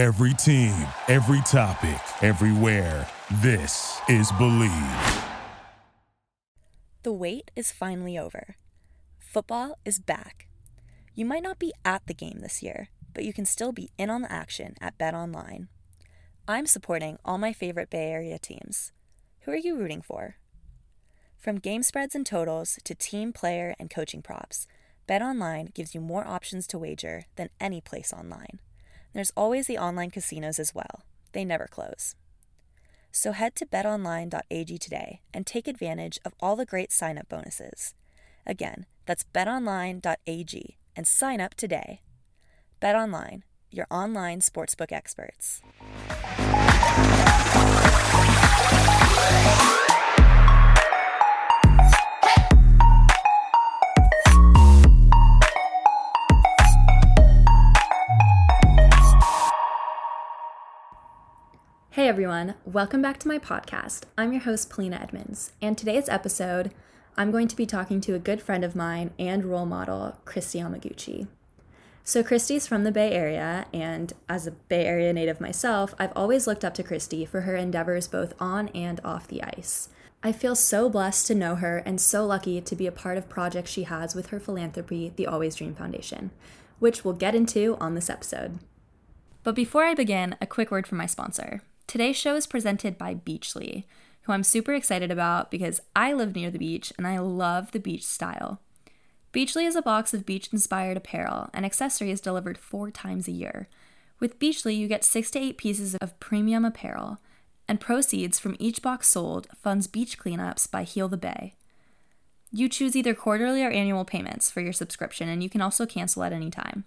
Every team, every topic, everywhere. This is Bleav. The wait is finally over. Football is back. You might not be at the game this year, but you can still be in on the action at Bet Online. I'm supporting all my favorite Bay Area teams. Who are you rooting for? From game spreads and totals to team player and coaching props, BetOnline gives you more options to wager than any place online. There's always the online casinos as well. They never close. So head to betonline.ag today and take advantage of all the great sign-up bonuses. Again, that's betonline.ag and sign up today. BetOnline, your online sportsbook experts. Everyone, welcome back to my podcast. I'm your host, Polina Edmunds, and today's episode, I'm going to be talking to a good friend of mine and role model, Kristi Yamaguchi. So, Kristi's from the Bay Area, and as a Bay Area native myself, I've always looked up to Kristi for her endeavors both on and off the ice. I feel so blessed to know her and so lucky to be a part of projects she has with her philanthropy, the Always Dream Foundation, which we'll get into on this episode. But before I begin, a quick word from my sponsor. Today's show is presented by Beachly, who I'm super excited about because I live near the beach and I love the beach style. Beachly is a box of beach inspired apparel and accessories delivered four times a year. With Beachly, you get six to eight pieces of premium apparel, and proceeds from each box sold funds beach cleanups by Heal the Bay. You choose either quarterly or annual payments for your subscription, and you can also cancel at any time.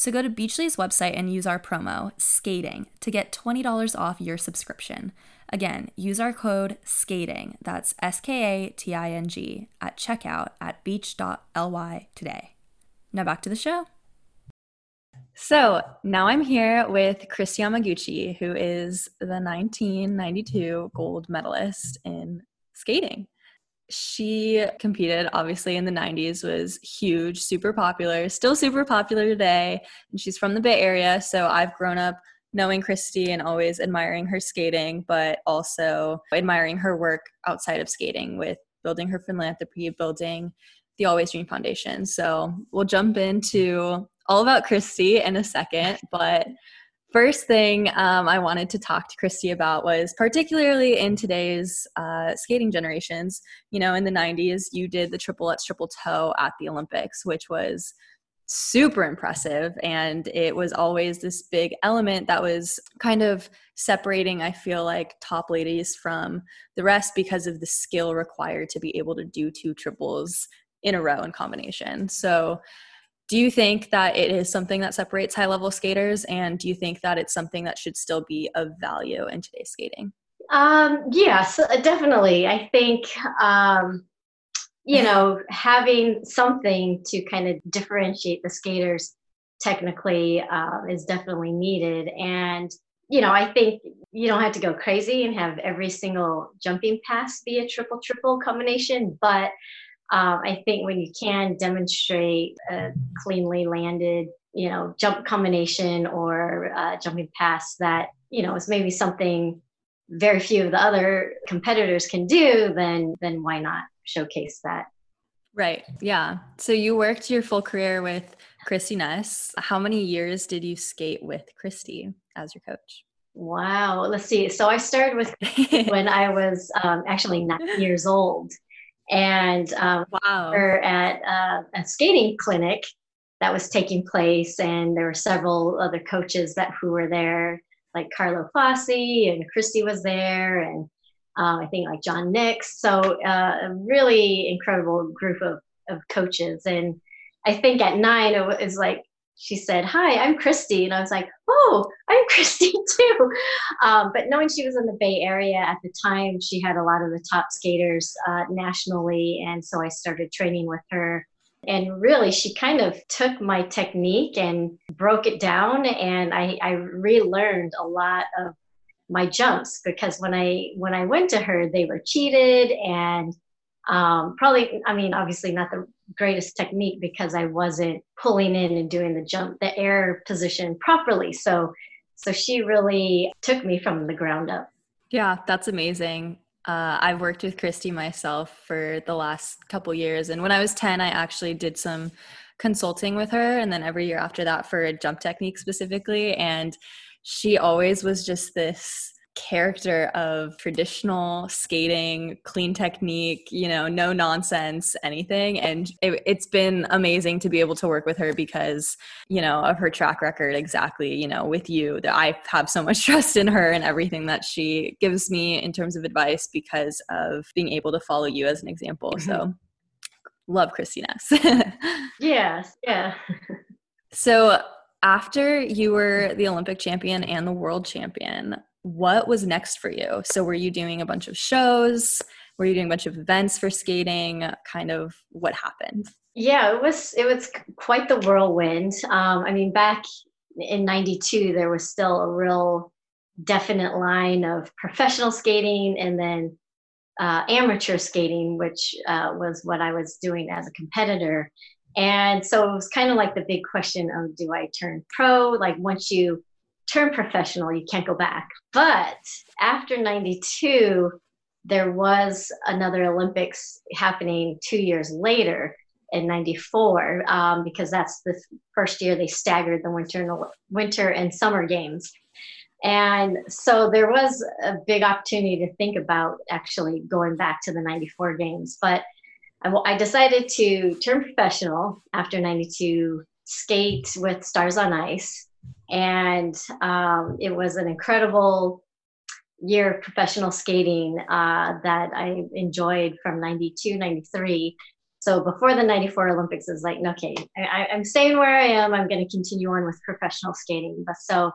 So go to Beachly's website and use our promo, SKATING, to get $20 off your subscription. Again, use our code SKATING, that's S K A T I N G, at checkout at beach.ly today. Now back to the show. So now I'm here with Kristi Yamaguchi, who is the 1992 gold medalist in skating she competed obviously in the 90s was huge super popular still super popular today and she's from the bay area so i've grown up knowing Kristi and always admiring her skating but also admiring her work outside of skating with building her philanthropy building the always dream foundation. So we'll jump into all about Kristi in a second but First thing um, I wanted to talk to Kristi about was particularly in today's uh, skating generations. You know, in the 90s, you did the triple lutz triple toe at the Olympics, which was super impressive. And it was always this big element that was kind of separating, I feel like, top ladies from the rest because of the skill required to be able to do two triples in a row in combination. So, do you think that it is something that separates high level skaters and do you think that it's something that should still be of value in today's skating? Um, yes uh, definitely. I think um, you know having something to kind of differentiate the skaters technically uh, is definitely needed. And you know i think you don't have to go crazy and have every single jumping pass be a triple triple combination but um, I think when you can demonstrate a cleanly landed, you know, jump combination or uh, jumping pass that, you know, is maybe something very few of the other competitors can do, then then why not showcase that? Right. Yeah. So you worked your full career with Christy Ness. How many years did you skate with Christy as your coach? Wow. Let's see. So I started with when I was um, actually nine years old and um, wow. we are at uh, a skating clinic that was taking place, and there were several other coaches that who were there, like Carlo Fassi and Christy was there, and um, I think like John Nicks. So uh, a really incredible group of of coaches, and I think at nine it was like she said, Hi, I'm Christy. And I was like, Oh, I'm Kristi too. Um, but knowing she was in the Bay Area at the time, she had a lot of the top skaters uh, nationally. And so I started training with her. And really, she kind of took my technique and broke it down. And I, I relearned a lot of my jumps because when I when I went to her, they were cheated and um, probably i mean obviously not the greatest technique because i wasn't pulling in and doing the jump the air position properly so So she really took me from the ground up. Yeah, that's amazing. Uh, I've worked with Christy myself for the last couple years. And when I was 10, I actually did some consulting with her. And then every year after that for jump technique specifically. And she always was just this character of traditional skating, clean technique, you know, no nonsense, anything. And it, has been amazing to be able to work with her because, you know, of her track record exactly, you know, with you, that I have so much trust in her and everything that she gives me in terms of advice because of being able to follow you as an example. Mm-hmm. So love Christina. yes. Yeah. so after you were the Olympic champion and the world champion, what was next for you? So, were you doing a bunch of shows? Were you doing a bunch of events for skating? Kind of what happened? Yeah, it was it was quite the whirlwind. Um, I mean, back in '92, there was still a real definite line of professional skating and then uh, amateur skating, which uh, was what I was doing as a competitor. And so it was kind of like the big question of do I turn pro? Like once you turn professional, you can't go back. But after 92, there was another Olympics happening two years later in 94 um, because that's the first year they staggered the winter and, winter and summer games. And so there was a big opportunity to think about actually going back to the 94 games. But I, I decided to turn professional after 92, skate with Stars on Ice. And um, it was an incredible year of professional skating uh, that I enjoyed from 92, 93. So before the 94 Olympics, is like, okay, I, I'm staying where I am. I'm going to continue on with professional skating. But so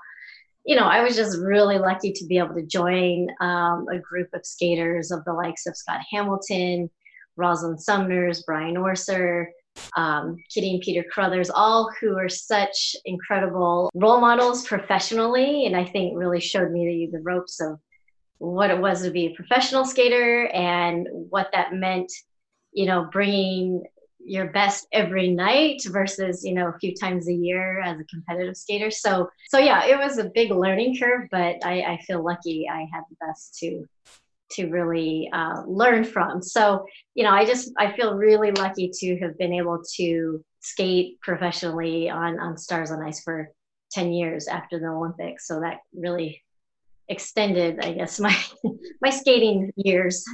you know, I was just really lucky to be able to join um, a group of skaters of the likes of Scott Hamilton, Rosalynn Sumners, Brian Orser, um, Kitty and Peter Carruthers, all who are such incredible role models professionally, and I think really showed me the, the ropes of what it was to be a professional skater and what that meant, you know, bringing your best every night versus you know a few times a year as a competitive skater. So so yeah it was a big learning curve but i, I feel lucky i had the best to to really uh, learn from so you know i just i feel really lucky to have been able to skate professionally on on stars on ice for 10 years after the olympics so that really extended i guess my my skating years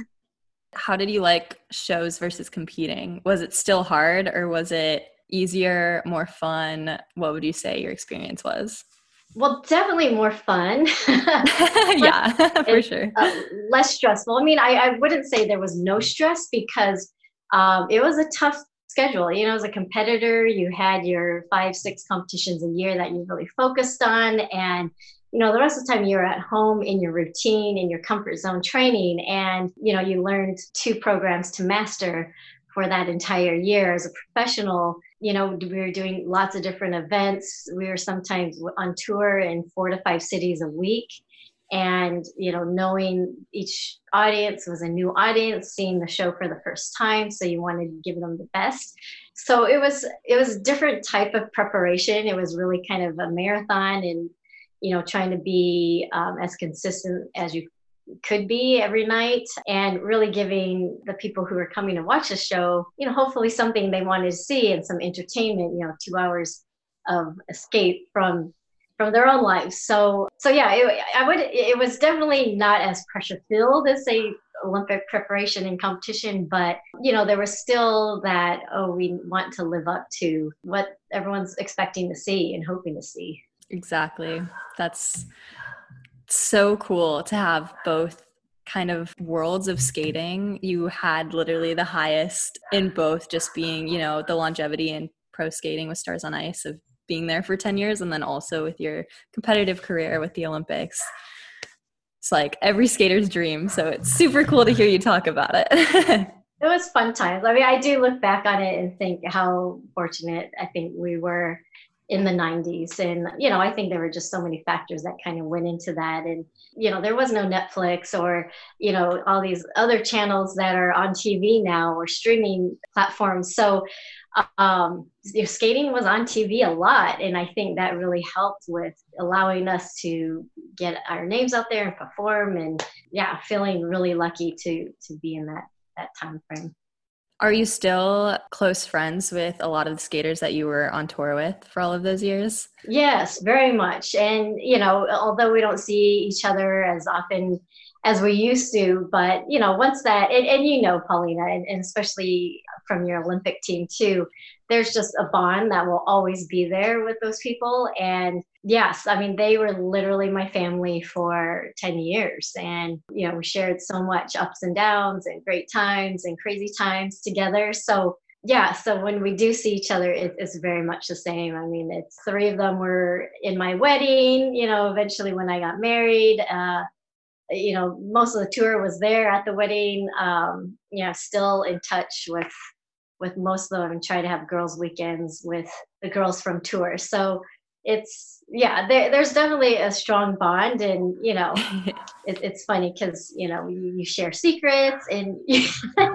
how did you like shows versus competing? Was it still hard or was it easier, more fun? What would you say your experience was? Well, definitely more fun. yeah, for sure. Uh, less stressful. I mean, I, I wouldn't say there was no stress because um, it was a tough schedule. You know, as a competitor, you had your five, six competitions a year that you really focused on. And you know the rest of the time you're at home in your routine in your comfort zone training and you know you learned two programs to master for that entire year as a professional. You know we were doing lots of different events. We were sometimes on tour in four to five cities a week. And you know knowing each audience was a new audience seeing the show for the first time so you wanted to give them the best. So it was it was a different type of preparation. It was really kind of a marathon and you know, trying to be um, as consistent as you could be every night and really giving the people who are coming to watch the show, you know, hopefully something they wanted to see and some entertainment, you know, two hours of escape from from their own lives. So so yeah, it, I would it was definitely not as pressure filled as a Olympic preparation and competition, but you know, there was still that, oh, we want to live up to what everyone's expecting to see and hoping to see. Exactly. That's so cool to have both kind of worlds of skating. You had literally the highest in both, just being, you know, the longevity in pro skating with Stars on Ice of being there for 10 years, and then also with your competitive career with the Olympics. It's like every skater's dream. So it's super cool to hear you talk about it. it was fun times. I mean, I do look back on it and think how fortunate I think we were in the 90s and you know i think there were just so many factors that kind of went into that and you know there was no netflix or you know all these other channels that are on tv now or streaming platforms so um, skating was on TV a lot, and I think that really helped with allowing us to get our names out there and perform. And yeah, feeling really lucky to to be in that that time frame. Are you still close friends with a lot of the skaters that you were on tour with for all of those years? Yes, very much. And, you know, although we don't see each other as often as we used to, but, you know, once that, and, and you know, Polina, and, and especially from your Olympic team too, there's just a bond that will always be there with those people. And yes, I mean, they were literally my family for 10 years. And, you know, we shared so much ups and downs and great times and crazy times together. So, yeah, so when we do see each other, it, it's very much the same. I mean, it's three of them were in my wedding, you know, eventually when I got married. Uh, you know, most of the tour was there at the wedding. Um, you know, still in touch with with most of them and try to have girls' weekends with the girls from tour. So it's yeah, there, there's definitely a strong bond, and you know, it, it's funny because you know you, you, share secrets, and you know,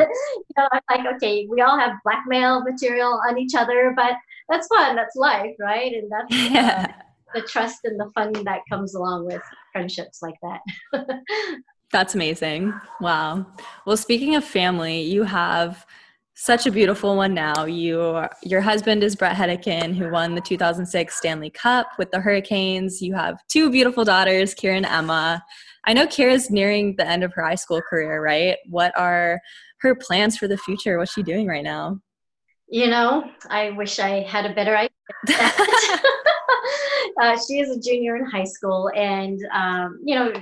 I'm like, okay, we all have blackmail material on each other, but that's fun. That's life, right? And that's yeah. uh, the trust and the fun that comes along with friendships like that. that's amazing. Wow. Well, speaking of family, you have such a beautiful one now. You, your husband is Brett Hedican, who won the 2006 Stanley Cup with the Hurricanes. You have two beautiful daughters, Keara and Emma. I know Keara's nearing the end of her high school career, right? What are her plans for the future? What's she doing right now? You know, I wish I had a better idea. uh, she is a junior in high school, and um, you know,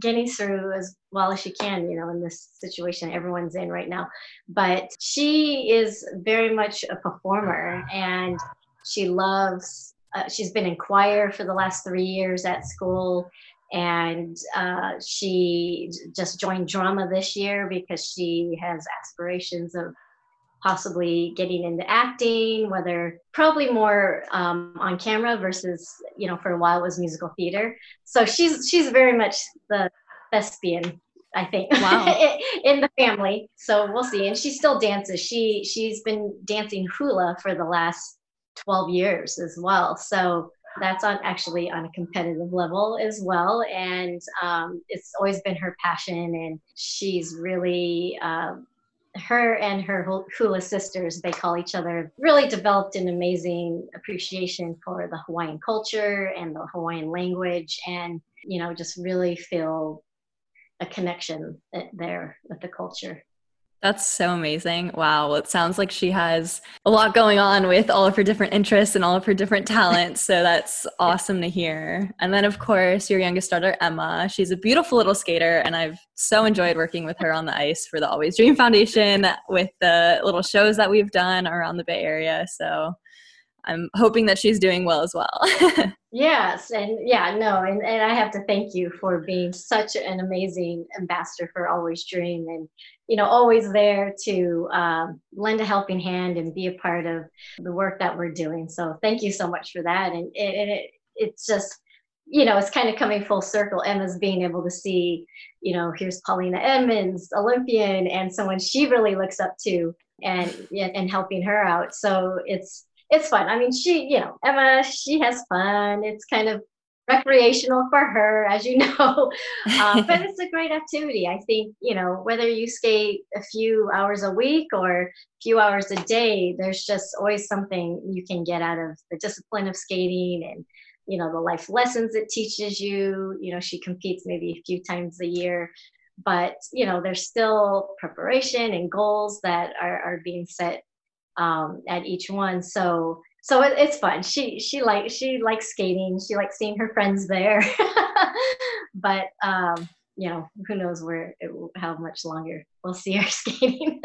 getting through as well as she can, you know, in this situation everyone's in right now. But she is very much a performer, and she loves. Uh, she's been in choir for the last three years at school and uh, she just joined drama this year because she has aspirations of possibly getting into acting, whether probably more um, on camera versus, you know, for a while it was musical theater. So she's she's very much the thespian, I think, wow. in the family. So we'll see. And she still dances. She she's been dancing hula for the last 12 years as well. So that's on actually on a competitive level as well and um, it's always been her passion and she's really um, her and her hula sisters, they call each other, really developed an amazing appreciation for the Hawaiian culture and the Hawaiian language, and you know, just really feel a connection uh, there with the culture. That's so amazing. Wow. Well, it sounds like she has a lot going on with all of her different interests and all of her different talents. So that's awesome to hear. And then, of course, your youngest daughter, Emma. She's a beautiful little skater, and I've so enjoyed working with her on the ice for the Always Dream Foundation with the little shows that we've done around the Bay Area. So I'm hoping that she's doing well as well. yes, and yeah, no, and, and I have to thank you for being such an amazing ambassador for Always Dream, and you know, always there to um, lend a helping hand and be a part of the work that we're doing. So thank you so much for that, and it, it it's just you know, it's kind of coming full circle. Emma's being able to see, you know, here's Polina Edmunds, Olympian, and someone she really looks up to, and and helping her out. So it's it's fun. I mean, she, you know, Emma, she has fun. It's kind of recreational for her, as you know, uh, but it's a great activity. I think, you know, whether you skate a few hours a week or a few hours a day, there's just always something you can get out of the discipline of skating and, you know, the life lessons it teaches you. You know, she competes maybe a few times a year. But you know, there's still preparation and goals that are, are being set um, at each one. So so it, it's fun. She she like she likes skating. She likes seeing her friends there. but um, you know, who knows where it, will, how much longer we'll see her skating.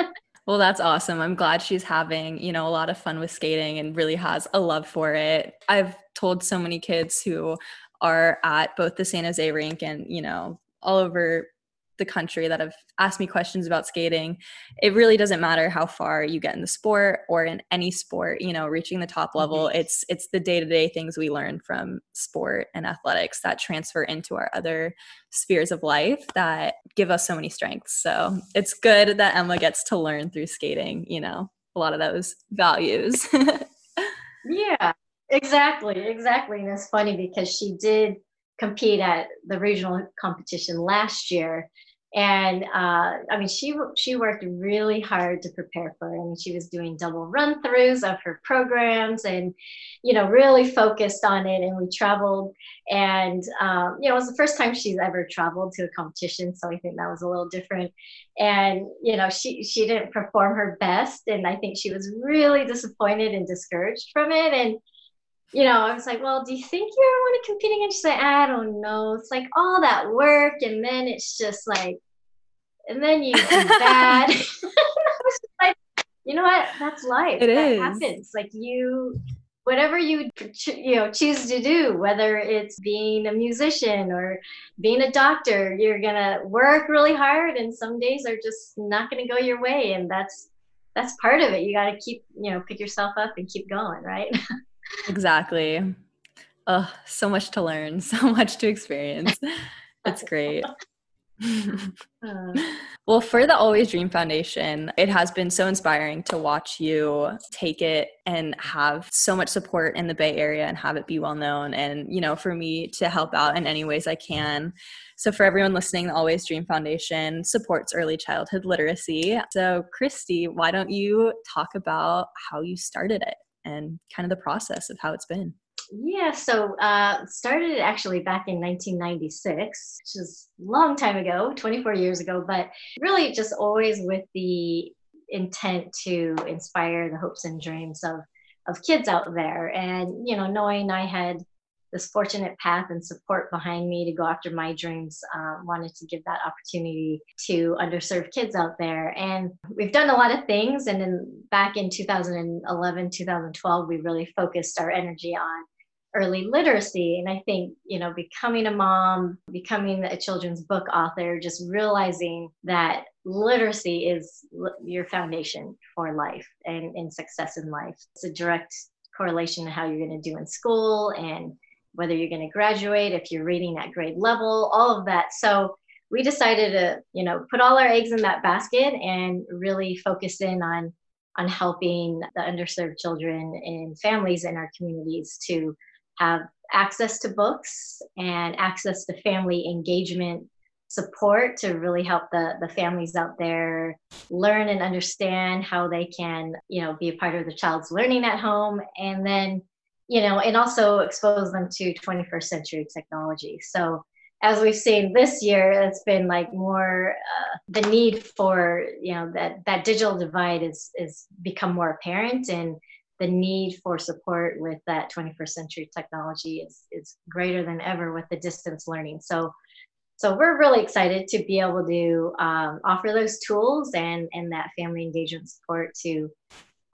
Well, that's awesome. I'm glad she's having, you know, a lot of fun with skating and really has a love for it. I've told so many kids who are at both the San Jose rink and, you know, all over the country that have asked me questions about skating. It really doesn't matter how far you get in the sport or in any sport, you know, reaching the top level. Mm-hmm. It's it's the day-to-day things we learn from sport and athletics that transfer into our other spheres of life that give us so many strengths. So, it's good that Emma gets to learn through skating, you know, a lot of those values. yeah, exactly. Exactly. And it's funny because she did compete at the regional competition last year and uh, I mean, she she worked really hard to prepare for it. I mean, she was doing double run throughs of her programs, and you know, really focused on it. And we traveled, and um, you know, it was the first time she's ever traveled to a competition, so I think that was a little different. And you know, she she didn't perform her best, and I think she was really disappointed and discouraged from it. And you know, I was like, well, do you think you ever want to compete again? She's like, I don't know. It's like all that work, and then it's just like, and then you do bad. like, you know what? That's life. It that is. happens. Like you, whatever you you know choose to do, whether it's being a musician or being a doctor, you're gonna work really hard, and some days are just not gonna go your way, and that's that's part of it. You got to keep you know pick yourself up and keep going, right? Exactly. Oh, so much to learn, so much to experience. That's great. Uh. well, for the Always Dream Foundation, it has been so inspiring to watch you take it and have so much support in the Bay Area and have it be well known. And, you know, for me to help out in any ways I can. So, for everyone listening, the Always Dream Foundation supports early childhood literacy. So, Kristi, why don't you talk about how you started it? And kind of the process of how it's been. Yeah, so uh, started actually back in 1996, which is a long time ago, 24 years ago, but really just always with the intent to inspire the hopes and dreams of of kids out there. And you know, knowing I had this fortunate path and support behind me to go after my dreams. Um, wanted to give that opportunity to underserved kids out there. And we've done a lot of things. And then back in 2011, 2012, we really focused our energy on early literacy. And I think, you know, becoming a mom, becoming a children's book author, just realizing that literacy is your foundation for life and, and success in life. It's a direct correlation to how you're going to do in school and whether you're going to graduate, if you're reading at grade level, all of that. So we decided to, you know, put all our eggs in that basket and really focus in on on helping the underserved children and families in our communities to have access to books and access to family engagement support to really help the, the families out there learn and understand how they can you know be a part of the child's learning at home and then you know, and also expose them to 21st century technology. So as we've seen this year, it's been like more uh, the need for you know that that digital divide is is become more apparent, and the need for support with that 21st century technology is is greater than ever with the distance learning. So so we're really excited to be able to um, offer those tools and and that family engagement support to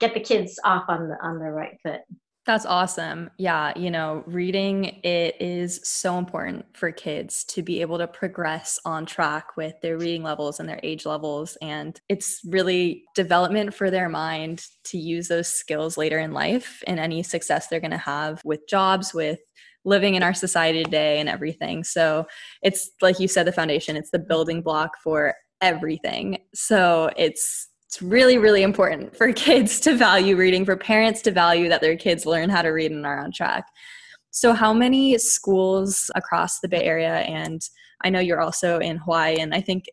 get the kids off on the on the right foot. That's awesome. Yeah, you know, reading it is so important for kids to be able to progress on track with their reading levels and their age levels and it's really development for their mind to use those skills later in life and any success they're going to have with jobs with living in our society today and everything. So, it's like you said the foundation, it's the building block for everything. So, it's it's really really important for kids to value reading for parents to value that their kids learn how to read and are on track. So how many schools across the bay area and i know you're also in hawaii and i think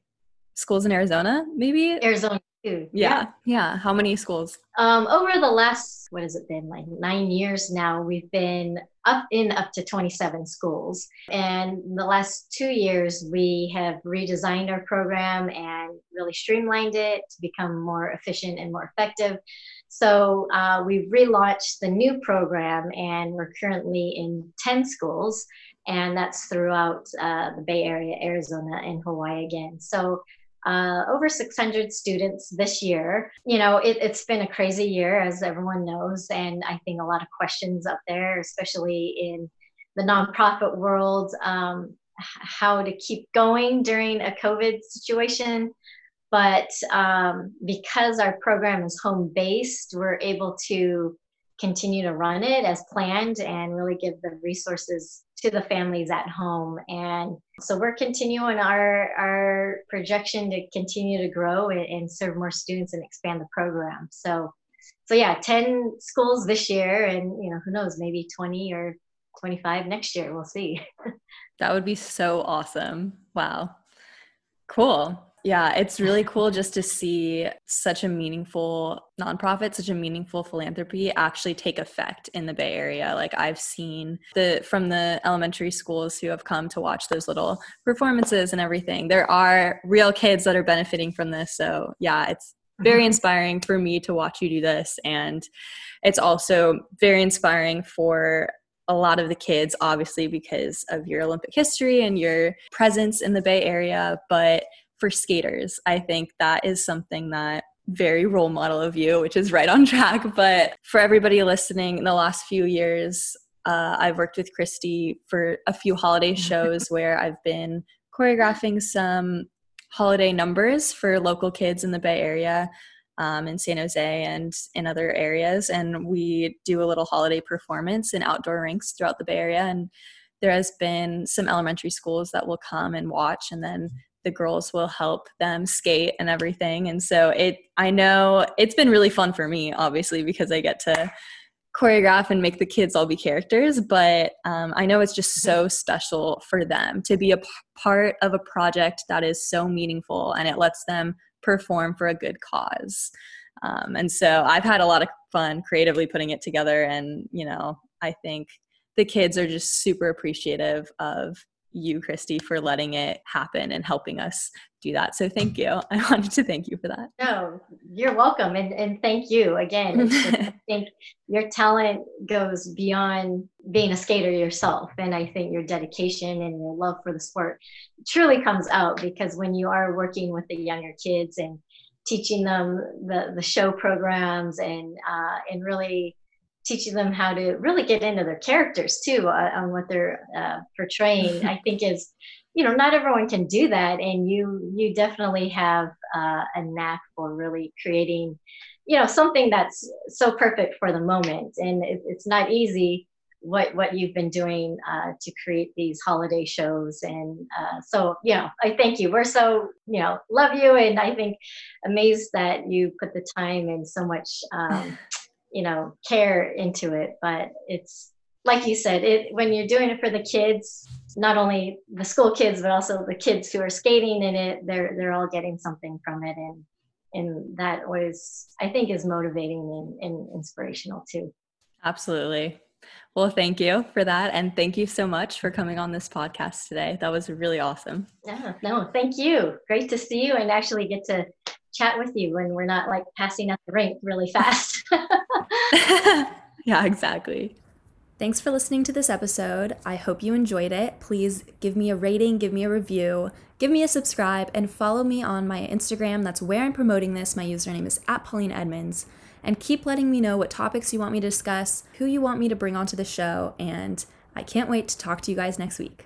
schools in arizona maybe? Arizona too. Yeah yeah, yeah. how many schools? Um, over the last what has it been like nine years now we've been up in up to 27 schools. And the last two years we have redesigned our program and really streamlined it to become more efficient and more effective. So uh, we've relaunched the new program and we're currently in 10 schools and that's throughout uh, the bay area arizona and hawaii again. So uh, over 600 students this year. You know, it, has been a crazy year, as everyone knows, and I think a lot of questions up there, especially in the nonprofit world. Um, how to keep going during a COVID situation. But um, because our program is home based, we're able to continue to run it as planned and really give the resources to the families at home. And so we're continuing our, our projection to continue to grow and, and serve more students and expand the program. So, so yeah, 10 schools this year and, you know, who knows, maybe 20 or 25 next year. We'll see. that would be so awesome. Wow. Cool. Yeah, it's really cool just to see such a meaningful nonprofit, such a meaningful philanthropy actually take effect in the Bay Area. Like I've seen the from the elementary schools who have come to watch those little performances and everything. There are real kids that are benefiting from this. So, yeah, it's very mm-hmm. inspiring for me to watch you do this and it's also very inspiring for a lot of the kids obviously because of your olympic history and your presence in the bay area but for skaters. I think that is something that very role model of you, which is right on track. But for everybody listening, in the last few years, uh, I've worked with Kristi for a few holiday shows where I've been choreographing some holiday numbers for local kids in the Bay Area. Um, in San Jose and in other areas. And we do a little holiday performance in outdoor rinks throughout the Bay Area. And there has been some elementary schools that will come and watch and then the girls will help them skate and everything. And so it I know it's been really fun for me, obviously, because I get to choreograph and make the kids all be characters but um, i know it's just so special for them to be a p- part of a project that is so meaningful and it lets them perform for a good cause um, and so i've had a lot of fun creatively putting it together and you know i think the kids are just super appreciative of you, Kristi, for letting it happen and helping us do that. So thank you. I wanted to thank you for that. No, you're welcome. And, and thank you again. I think your talent goes beyond being a skater yourself. And I think your dedication and your love for the sport truly comes out because when you are working with the younger kids and teaching them the, the show programs and, uh, and really teaching them how to really get into their characters too uh, on what they're uh, portraying i think is you know not everyone can do that and you you definitely have uh, a knack for really creating you know something that's so perfect for the moment. And it, it's not easy what what you've been doing uh, to create these holiday shows. And uh, so you know i thank you. We're so you know love you and i think amazed that you put the time and so much um, you know care into it but it's like you said it when you're doing it for the kids not only the school kids but also the kids who are skating in it they're they're all getting something from it. And and that was i think is motivating and, and inspirational too. Absolutely. Well thank you for that. And thank you so much for coming on this podcast today. That was really awesome. Yeah no thank you. Great to see you and actually get to chat with you when we're not like passing up the rink really fast. yeah, exactly. Thanks for listening to this episode. I hope you enjoyed it. Please give me a rating, give me a review, give me a subscribe, and follow me on my Instagram. That's where I'm promoting this. My username is at Polina Edmunds. And keep letting me know what topics you want me to discuss, who you want me to bring onto the show, and I can't wait to talk to you guys next week.